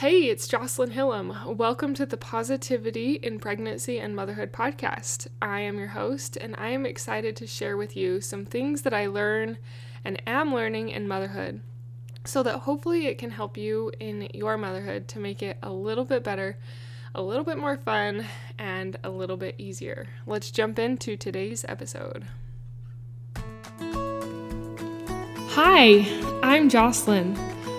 Hey, it's Jocelyn Hillam. Welcome to the Positivity in Pregnancy and Motherhood podcast. I am your host, and I am excited to share with you some things that I learn and am learning in motherhood so that hopefully it can help you in your motherhood to make it a little bit better, a little bit more fun, and a little bit easier. Let's jump into today's episode. Hi, I'm Jocelyn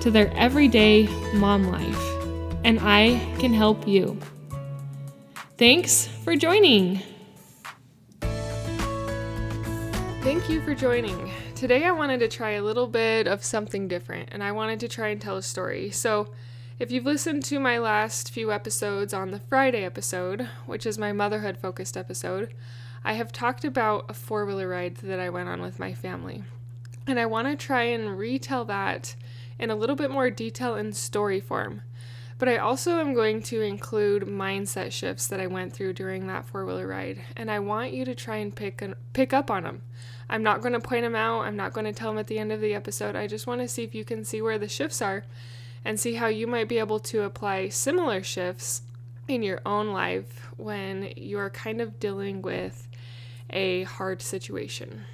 to their everyday mom life, and I can help you. Thanks for joining. Thank you for joining. Today I wanted to try a little bit of something different, and I wanted to try and tell a story. So, if you've listened to my last few episodes on the Friday episode, which is my motherhood focused episode, I have talked about a four wheeler ride that I went on with my family. And I want to try and retell that in a little bit more detail in story form. But I also am going to include mindset shifts that I went through during that four wheeler ride, and I want you to try and pick an, pick up on them. I'm not going to point them out. I'm not going to tell them at the end of the episode. I just want to see if you can see where the shifts are, and see how you might be able to apply similar shifts in your own life when you're kind of dealing with a hard situation.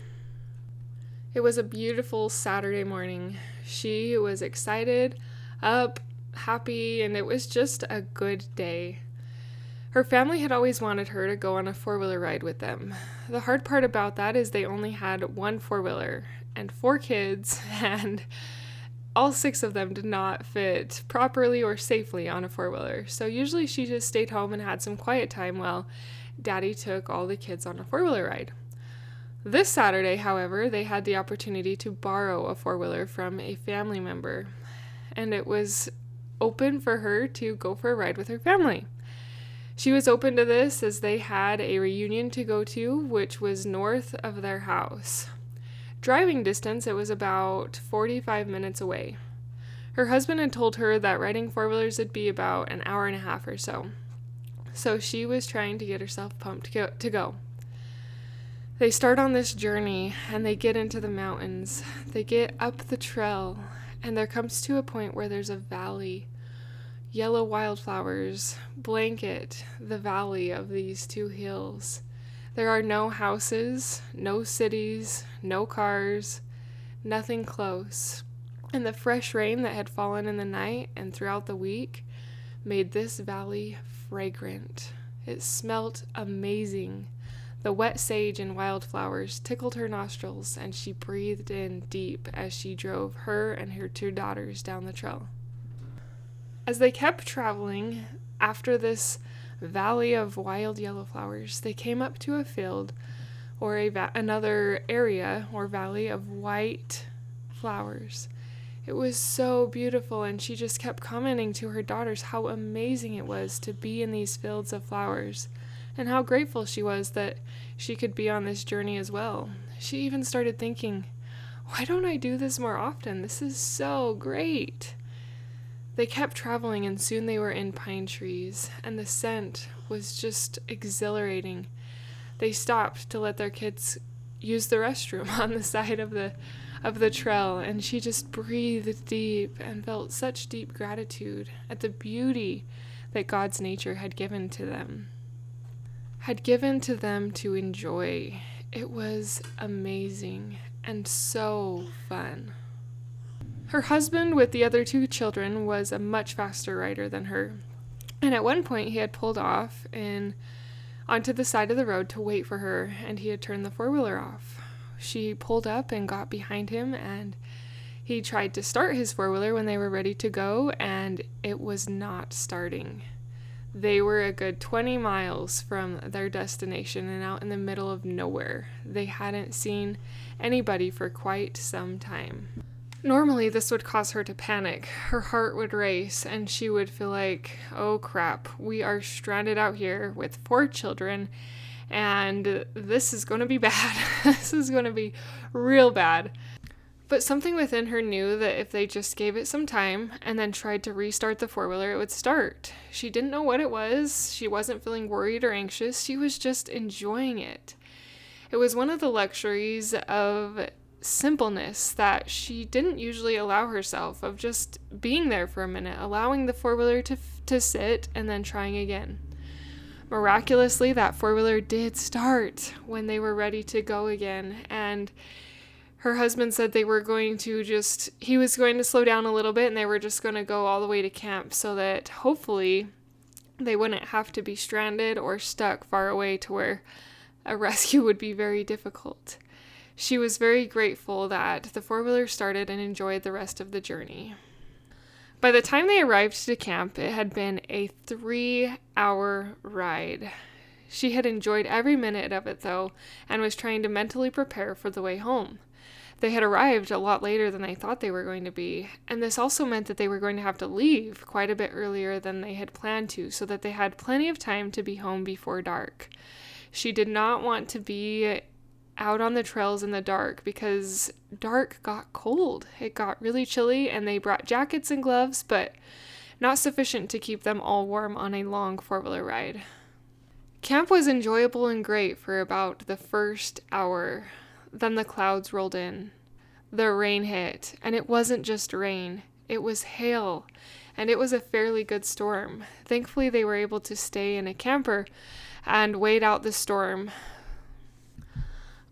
It was a beautiful Saturday morning. She was excited, up, happy, and it was just a good day. Her family had always wanted her to go on a four wheeler ride with them. The hard part about that is they only had one four wheeler and four kids, and all six of them did not fit properly or safely on a four wheeler. So usually she just stayed home and had some quiet time while daddy took all the kids on a four wheeler ride. This Saturday, however, they had the opportunity to borrow a four wheeler from a family member, and it was open for her to go for a ride with her family. She was open to this as they had a reunion to go to, which was north of their house. Driving distance, it was about 45 minutes away. Her husband had told her that riding four wheelers would be about an hour and a half or so. So she was trying to get herself pumped to go. They start on this journey and they get into the mountains. They get up the trail, and there comes to a point where there's a valley. Yellow wildflowers blanket the valley of these two hills. There are no houses, no cities, no cars, nothing close. And the fresh rain that had fallen in the night and throughout the week made this valley fragrant. It smelt amazing. The wet sage and wildflowers tickled her nostrils, and she breathed in deep as she drove her and her two daughters down the trail. As they kept traveling, after this valley of wild yellow flowers, they came up to a field or a va- another area or valley of white flowers. It was so beautiful, and she just kept commenting to her daughters how amazing it was to be in these fields of flowers and how grateful she was that she could be on this journey as well. She even started thinking, why don't I do this more often? This is so great. They kept traveling, and soon they were in pine trees, and the scent was just exhilarating. They stopped to let their kids use the restroom on the side of the of the trail and she just breathed deep and felt such deep gratitude at the beauty that God's nature had given to them had given to them to enjoy. It was amazing and so fun. Her husband, with the other two children, was a much faster rider than her. And at one point, he had pulled off and onto the side of the road to wait for her, and he had turned the four wheeler off. She pulled up and got behind him, and he tried to start his four wheeler when they were ready to go, and it was not starting. They were a good 20 miles from their destination and out in the middle of nowhere. They hadn't seen anybody for quite some time. Normally, this would cause her to panic. Her heart would race, and she would feel like, oh crap, we are stranded out here with four children, and this is going to be bad. this is going to be real bad. But something within her knew that if they just gave it some time and then tried to restart the four wheeler, it would start. She didn't know what it was. She wasn't feeling worried or anxious. She was just enjoying it. It was one of the luxuries of simpleness that she didn't usually allow herself of just being there for a minute, allowing the four wheeler to, to sit and then trying again. Miraculously, that four wheeler did start when they were ready to go again. And her husband said they were going to just, he was going to slow down a little bit and they were just going to go all the way to camp so that hopefully they wouldn't have to be stranded or stuck far away to where a rescue would be very difficult. She was very grateful that the four wheeler started and enjoyed the rest of the journey. By the time they arrived to camp, it had been a three hour ride. She had enjoyed every minute of it, though, and was trying to mentally prepare for the way home. They had arrived a lot later than they thought they were going to be, and this also meant that they were going to have to leave quite a bit earlier than they had planned to, so that they had plenty of time to be home before dark. She did not want to be out on the trails in the dark because dark got cold. It got really chilly, and they brought jackets and gloves, but not sufficient to keep them all warm on a long four wheeler ride. Camp was enjoyable and great for about the first hour. Then the clouds rolled in. The rain hit, and it wasn't just rain, it was hail, and it was a fairly good storm. Thankfully, they were able to stay in a camper and wait out the storm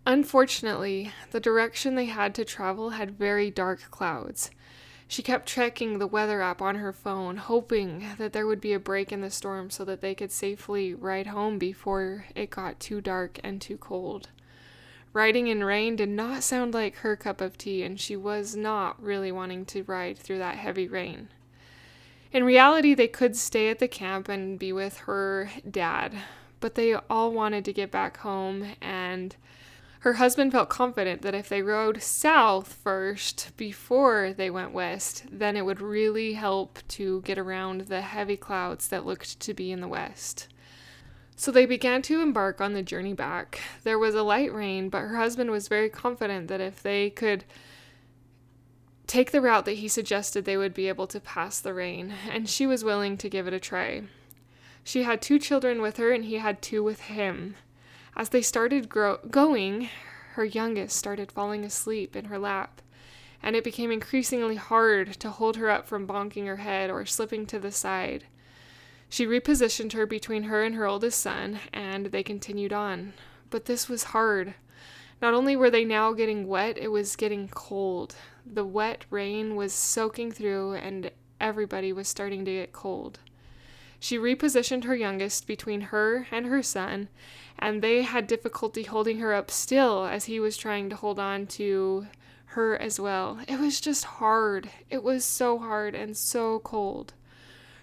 Unfortunately, the direction they had to travel had very dark clouds. She kept checking the weather app on her phone, hoping that there would be a break in the storm so that they could safely ride home before it got too dark and too cold. Riding in rain did not sound like her cup of tea, and she was not really wanting to ride through that heavy rain. In reality, they could stay at the camp and be with her dad, but they all wanted to get back home and her husband felt confident that if they rode south first before they went west, then it would really help to get around the heavy clouds that looked to be in the west. So they began to embark on the journey back. There was a light rain, but her husband was very confident that if they could take the route that he suggested, they would be able to pass the rain, and she was willing to give it a try. She had two children with her, and he had two with him. As they started grow- going, her youngest started falling asleep in her lap, and it became increasingly hard to hold her up from bonking her head or slipping to the side. She repositioned her between her and her oldest son, and they continued on. But this was hard. Not only were they now getting wet, it was getting cold. The wet rain was soaking through, and everybody was starting to get cold. She repositioned her youngest between her and her son, and they had difficulty holding her up still as he was trying to hold on to her as well. It was just hard. It was so hard and so cold.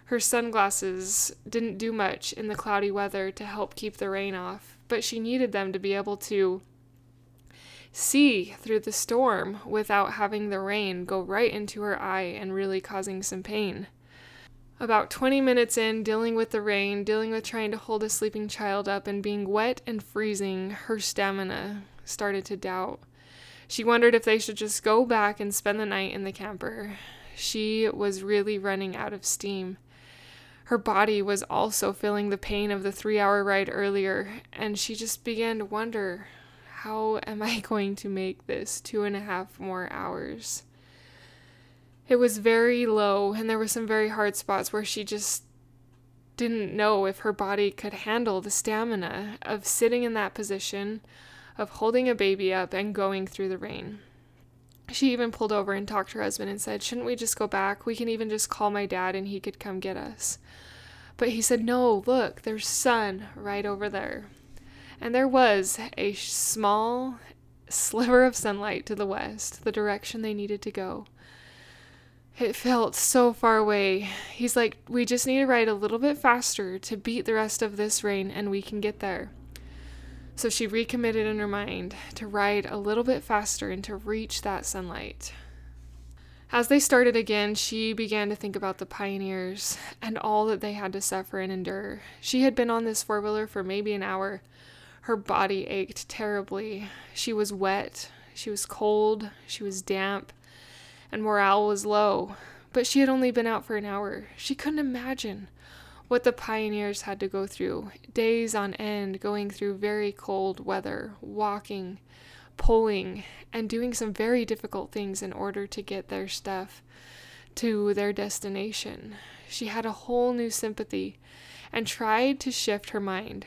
Her sunglasses didn't do much in the cloudy weather to help keep the rain off, but she needed them to be able to see through the storm without having the rain go right into her eye and really causing some pain. About 20 minutes in, dealing with the rain, dealing with trying to hold a sleeping child up, and being wet and freezing, her stamina started to doubt. She wondered if they should just go back and spend the night in the camper. She was really running out of steam. Her body was also feeling the pain of the three hour ride earlier, and she just began to wonder how am I going to make this two and a half more hours? it was very low and there were some very hard spots where she just didn't know if her body could handle the stamina of sitting in that position of holding a baby up and going through the rain. She even pulled over and talked to her husband and said, Shouldn't we just go back? We can even just call my dad and he could come get us. But he said, No, look, there's sun right over there. And there was a small sliver of sunlight to the west, the direction they needed to go. It felt so far away. He's like, We just need to ride a little bit faster to beat the rest of this rain and we can get there. So she recommitted in her mind to ride a little bit faster and to reach that sunlight. As they started again, she began to think about the pioneers and all that they had to suffer and endure. She had been on this four wheeler for maybe an hour. Her body ached terribly. She was wet, she was cold, she was damp, and morale was low. But she had only been out for an hour. She couldn't imagine what the pioneers had to go through days on end, going through very cold weather, walking, pulling, and doing some very difficult things in order to get their stuff to their destination. She had a whole new sympathy and tried to shift her mind.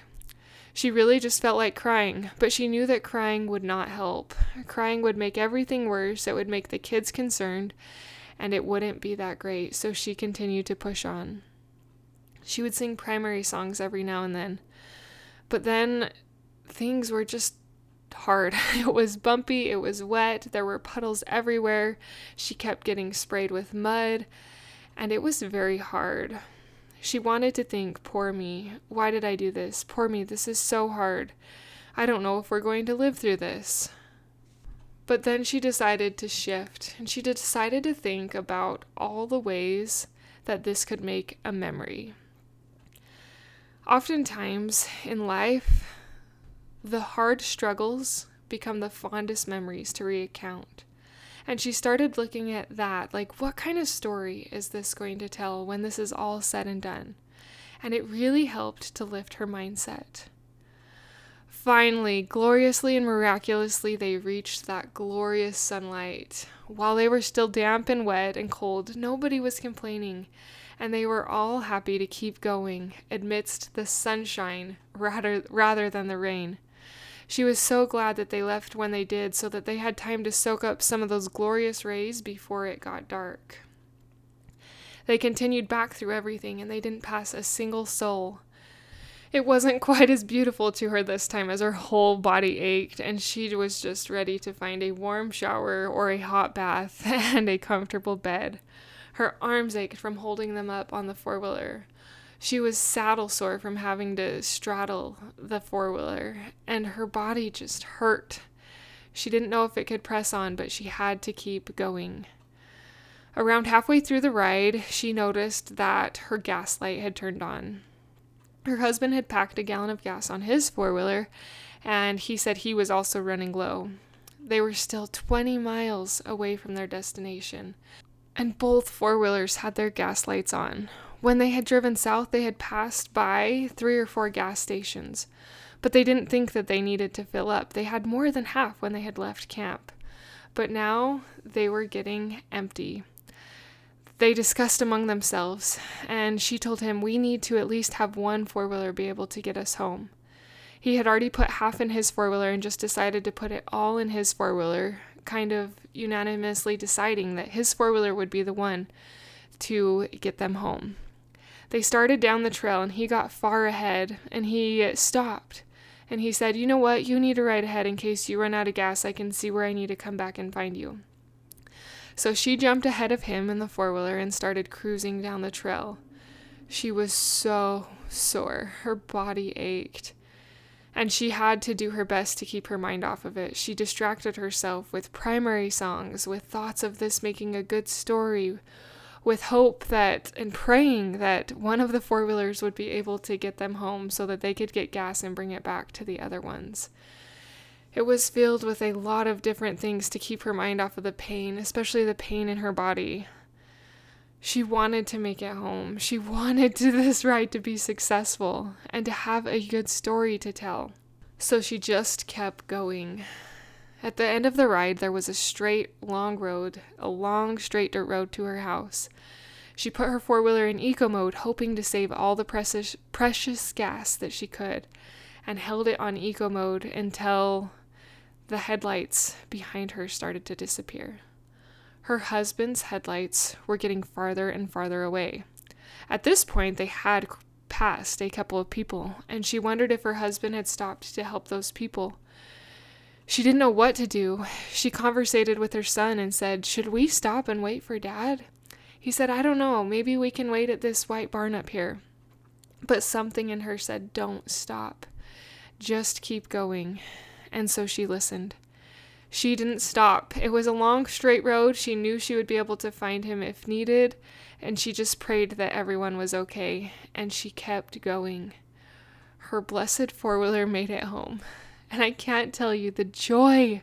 She really just felt like crying, but she knew that crying would not help. Crying would make everything worse, it would make the kids concerned, and it wouldn't be that great, so she continued to push on. She would sing primary songs every now and then. But then things were just hard. It was bumpy, it was wet, there were puddles everywhere. She kept getting sprayed with mud, and it was very hard. She wanted to think, Poor me, why did I do this? Poor me, this is so hard. I don't know if we're going to live through this. But then she decided to shift, and she decided to think about all the ways that this could make a memory. Oftentimes in life, the hard struggles become the fondest memories to recount. And she started looking at that like, what kind of story is this going to tell when this is all said and done? And it really helped to lift her mindset. Finally, gloriously and miraculously, they reached that glorious sunlight. While they were still damp and wet and cold, nobody was complaining and they were all happy to keep going amidst the sunshine rather, rather than the rain. She was so glad that they left when they did so that they had time to soak up some of those glorious rays before it got dark. They continued back through everything and they didn't pass a single soul. It wasn't quite as beautiful to her this time as her whole body ached, and she was just ready to find a warm shower or a hot bath and a comfortable bed. Her arms ached from holding them up on the four wheeler. She was saddle sore from having to straddle the four wheeler, and her body just hurt. She didn't know if it could press on, but she had to keep going. Around halfway through the ride, she noticed that her gas light had turned on. Her husband had packed a gallon of gas on his four wheeler, and he said he was also running low. They were still 20 miles away from their destination and both four wheelers had their gas lights on. When they had driven south, they had passed by three or four gas stations, but they didn't think that they needed to fill up. They had more than half when they had left camp, but now they were getting empty. They discussed among themselves, and she told him, We need to at least have one four wheeler be able to get us home. He had already put half in his four wheeler and just decided to put it all in his four wheeler, kind of unanimously deciding that his four wheeler would be the one to get them home. They started down the trail and he got far ahead and he stopped and he said, You know what? You need to ride ahead in case you run out of gas. I can see where I need to come back and find you. So she jumped ahead of him in the four wheeler and started cruising down the trail. She was so sore, her body ached and she had to do her best to keep her mind off of it. She distracted herself with primary songs, with thoughts of this making a good story, with hope that and praying that one of the four wheelers would be able to get them home so that they could get gas and bring it back to the other ones. It was filled with a lot of different things to keep her mind off of the pain, especially the pain in her body. She wanted to make it home. She wanted to this ride to be successful and to have a good story to tell. So she just kept going. At the end of the ride, there was a straight, long road, a long, straight dirt road to her house. She put her four wheeler in eco mode, hoping to save all the precious, precious gas that she could, and held it on eco mode until the headlights behind her started to disappear. Her husband's headlights were getting farther and farther away. At this point, they had passed a couple of people, and she wondered if her husband had stopped to help those people. She didn't know what to do. She conversated with her son and said, Should we stop and wait for dad? He said, I don't know. Maybe we can wait at this white barn up here. But something in her said, Don't stop. Just keep going. And so she listened. She didn't stop. It was a long, straight road. She knew she would be able to find him if needed, and she just prayed that everyone was okay, and she kept going. Her blessed four wheeler made it home, and I can't tell you the joy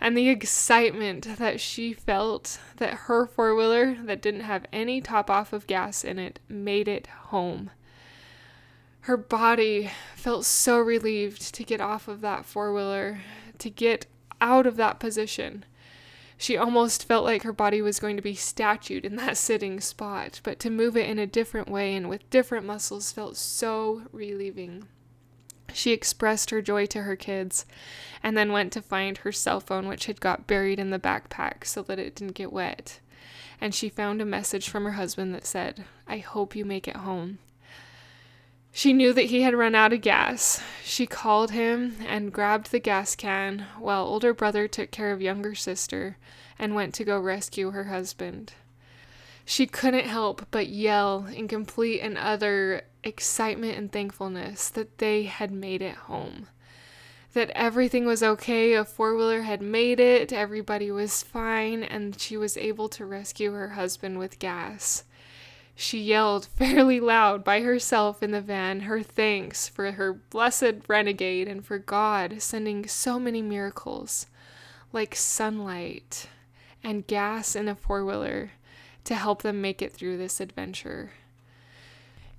and the excitement that she felt that her four wheeler, that didn't have any top off of gas in it, made it home. Her body felt so relieved to get off of that four wheeler, to get out of that position. She almost felt like her body was going to be statued in that sitting spot, but to move it in a different way and with different muscles felt so relieving. She expressed her joy to her kids and then went to find her cell phone, which had got buried in the backpack so that it didn't get wet. And she found a message from her husband that said, I hope you make it home. She knew that he had run out of gas. She called him and grabbed the gas can while older brother took care of younger sister and went to go rescue her husband. She couldn't help but yell in complete and utter excitement and thankfulness that they had made it home. That everything was okay, a four wheeler had made it, everybody was fine, and she was able to rescue her husband with gas. She yelled fairly loud by herself in the van her thanks for her blessed renegade and for God sending so many miracles, like sunlight and gas in a four wheeler, to help them make it through this adventure.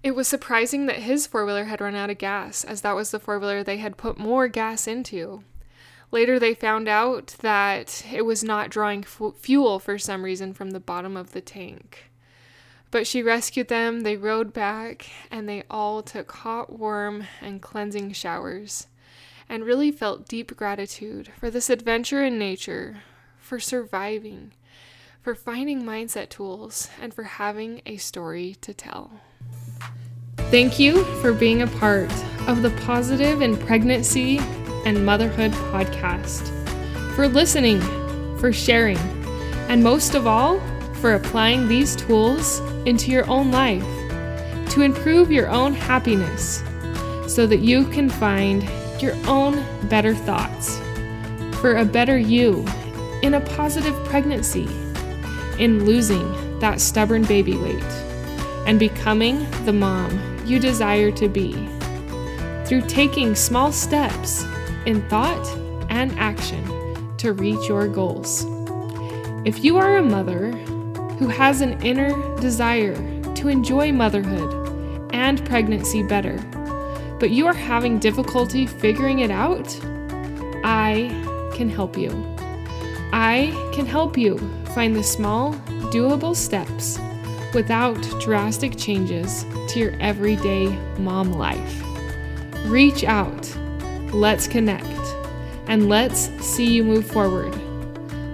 It was surprising that his four wheeler had run out of gas, as that was the four wheeler they had put more gas into. Later, they found out that it was not drawing fu- fuel for some reason from the bottom of the tank. But she rescued them, they rode back, and they all took hot, warm, and cleansing showers, and really felt deep gratitude for this adventure in nature, for surviving, for finding mindset tools, and for having a story to tell. Thank you for being a part of the Positive in Pregnancy and Motherhood podcast, for listening, for sharing, and most of all, for applying these tools into your own life to improve your own happiness so that you can find your own better thoughts for a better you in a positive pregnancy, in losing that stubborn baby weight, and becoming the mom you desire to be through taking small steps in thought and action to reach your goals. If you are a mother who has an inner desire to enjoy motherhood and pregnancy better, but you are having difficulty figuring it out, I can help you. I can help you find the small, doable steps without drastic changes to your everyday mom life. Reach out, let's connect, and let's see you move forward.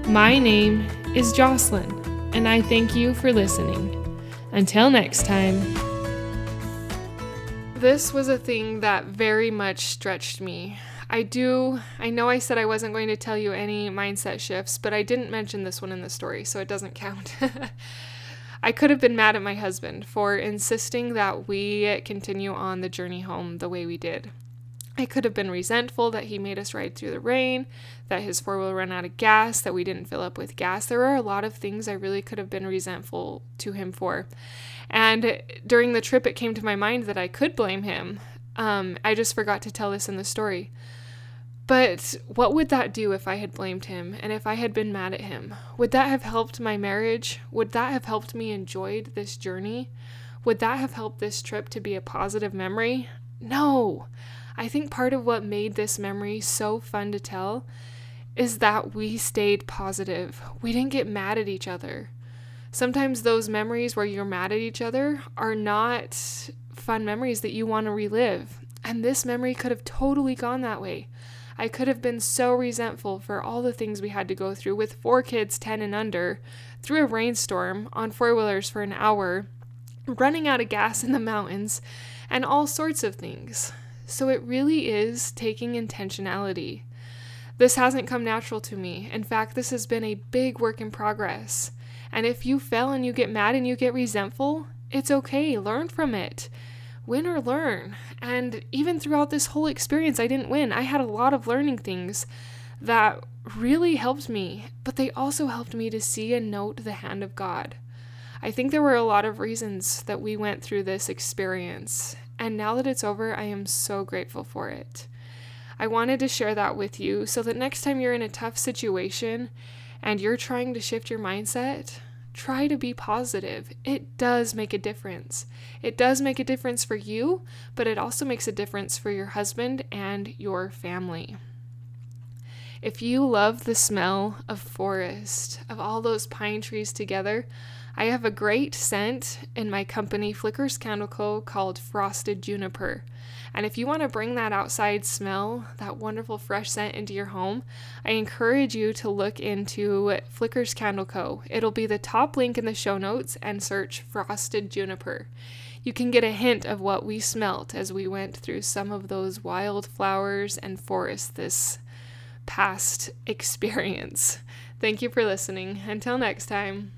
My name is Jocelyn and I thank you for listening. Until next time. This was a thing that very much stretched me. I do, I know I said I wasn't going to tell you any mindset shifts, but I didn't mention this one in the story, so it doesn't count. I could have been mad at my husband for insisting that we continue on the journey home the way we did. I could have been resentful that he made us ride through the rain, that his four wheel ran out of gas, that we didn't fill up with gas. There are a lot of things I really could have been resentful to him for. And during the trip, it came to my mind that I could blame him. Um, I just forgot to tell this in the story. But what would that do if I had blamed him and if I had been mad at him? Would that have helped my marriage? Would that have helped me enjoy this journey? Would that have helped this trip to be a positive memory? No. I think part of what made this memory so fun to tell is that we stayed positive. We didn't get mad at each other. Sometimes those memories where you're mad at each other are not fun memories that you want to relive. And this memory could have totally gone that way. I could have been so resentful for all the things we had to go through with four kids 10 and under, through a rainstorm, on four wheelers for an hour, running out of gas in the mountains, and all sorts of things. So it really is taking intentionality. This hasn't come natural to me. In fact, this has been a big work in progress. And if you fail and you get mad and you get resentful, it's okay. Learn from it. Win or learn. And even throughout this whole experience, I didn't win. I had a lot of learning things. that really helped me, but they also helped me to see and note the hand of God. I think there were a lot of reasons that we went through this experience, and now that it's over, I am so grateful for it. I wanted to share that with you so that next time you're in a tough situation and you're trying to shift your mindset, try to be positive. It does make a difference. It does make a difference for you, but it also makes a difference for your husband and your family. If you love the smell of forest, of all those pine trees together, I have a great scent in my company Flickers Candle Co. called Frosted Juniper. And if you want to bring that outside smell, that wonderful fresh scent into your home, I encourage you to look into Flickers Candle Co. It'll be the top link in the show notes and search Frosted Juniper. You can get a hint of what we smelt as we went through some of those wildflowers and forests this past experience. Thank you for listening. Until next time.